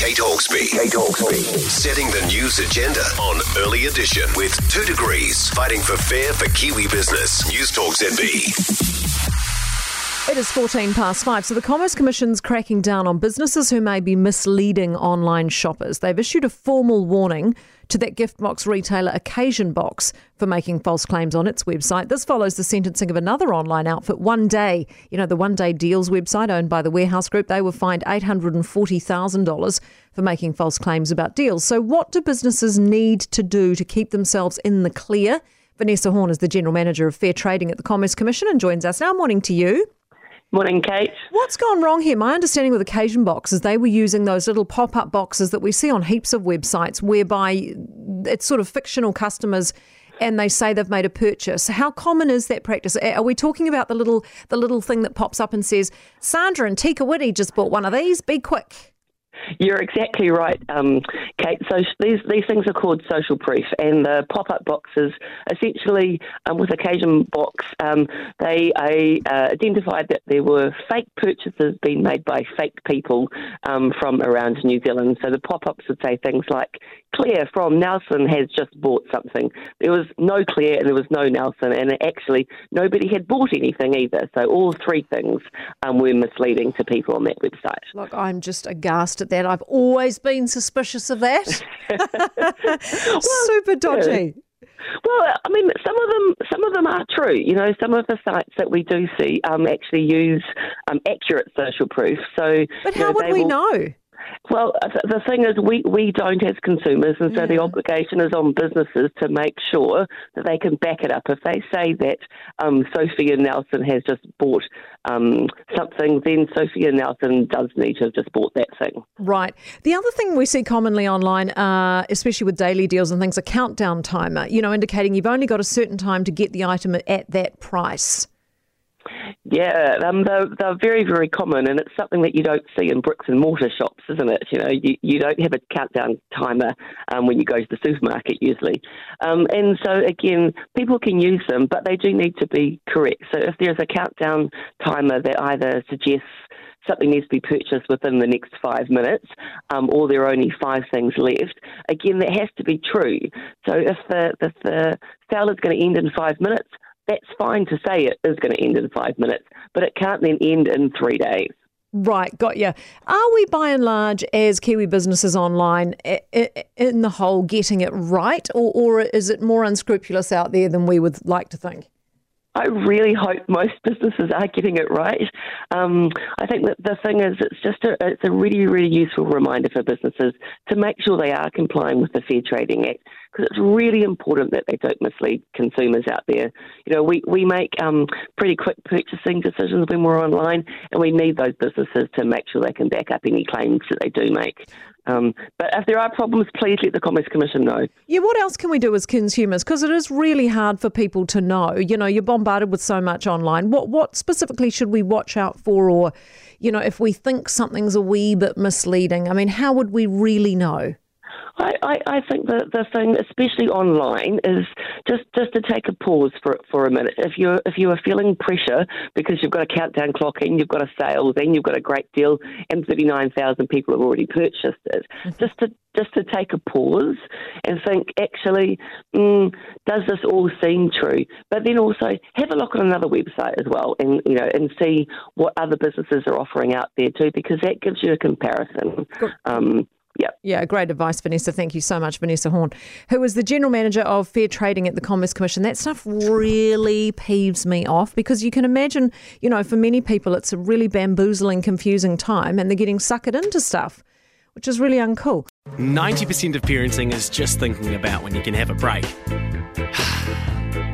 Kate Hawkesby. Kate Hawkesby. Setting the news agenda on Early Edition with two degrees, fighting for fair for Kiwi business. News Talk ZB. It is 14 past five. So, the Commerce Commission's cracking down on businesses who may be misleading online shoppers. They've issued a formal warning to that gift box retailer Occasion Box for making false claims on its website. This follows the sentencing of another online outfit, One Day. You know, the One Day Deals website owned by the Warehouse Group. They were fined $840,000 for making false claims about deals. So, what do businesses need to do to keep themselves in the clear? Vanessa Horn is the General Manager of Fair Trading at the Commerce Commission and joins us now. Morning to you. Morning, Kate. What's gone wrong here? My understanding with Occasion Box's, they were using those little pop up boxes that we see on heaps of websites whereby it's sort of fictional customers and they say they've made a purchase. How common is that practice? Are we talking about the little the little thing that pops up and says, Sandra and Tika Whitty just bought one of these, be quick? You're exactly right, um, Kate. So these these things are called social proof, and the pop up boxes, essentially, um, with Occasion Box, um, they uh, identified that there were fake purchases being made by fake people um, from around New Zealand. So the pop ups would say things like, Claire from Nelson has just bought something. There was no Claire and there was no Nelson, and actually nobody had bought anything either. So all three things um, were misleading to people on that website. Look, I'm just aghast at that. I've always been suspicious of that. well, Super dodgy. Yeah. Well, I mean, some of them, some of them are true. You know, some of the sites that we do see um, actually use um, accurate social proof. So, but how know, would we will, know? Well, the thing is, we, we don't as consumers, and so yeah. the obligation is on businesses to make sure that they can back it up. If they say that um, Sophia Nelson has just bought um, something, then Sophia Nelson does need to have just bought that thing. Right. The other thing we see commonly online, uh, especially with daily deals and things, a countdown timer, you know, indicating you've only got a certain time to get the item at that price. Yeah, um, they're, they're very, very common, and it's something that you don't see in bricks and mortar shops, isn't it? You know, you, you don't have a countdown timer um, when you go to the supermarket usually. Um, and so, again, people can use them, but they do need to be correct. So, if there's a countdown timer that either suggests something needs to be purchased within the next five minutes, um, or there are only five things left. Again, that has to be true. So if the if the sale is going to end in five minutes, that's fine to say it is going to end in five minutes, but it can't then end in three days. Right, got you. Are we by and large, as Kiwi businesses online, in the whole getting it right, or, or is it more unscrupulous out there than we would like to think? I really hope most businesses are getting it right. Um, I think that the thing is, it's just a, it's a really, really useful reminder for businesses to make sure they are complying with the Fair Trading Act because it's really important that they don't mislead consumers out there. You know, we, we make um, pretty quick purchasing decisions when we're online, and we need those businesses to make sure they can back up any claims that they do make. Um, but if there are problems, please let the Commerce Commission know. Yeah, what else can we do as consumers? Because it is really hard for people to know. You know, you're bombarded with so much online. What what specifically should we watch out for, or you know, if we think something's a wee bit misleading? I mean, how would we really know? I, I, I think the, the thing, especially online, is just, just to take a pause for for a minute. If you're if you are feeling pressure because you've got a countdown clock in, you've got a sale, then you've got a great deal, and thirty nine thousand people have already purchased it. Mm-hmm. Just to just to take a pause and think, actually, mm, does this all seem true? But then also have a look at another website as well, and you know, and see what other businesses are offering out there too, because that gives you a comparison. Um, yeah. Yeah, great advice, Vanessa. Thank you so much, Vanessa Horn, who is the General Manager of Fair Trading at the Commerce Commission. That stuff really peeves me off because you can imagine, you know, for many people, it's a really bamboozling, confusing time and they're getting suckered into stuff, which is really uncool. 90% of parenting is just thinking about when you can have a break.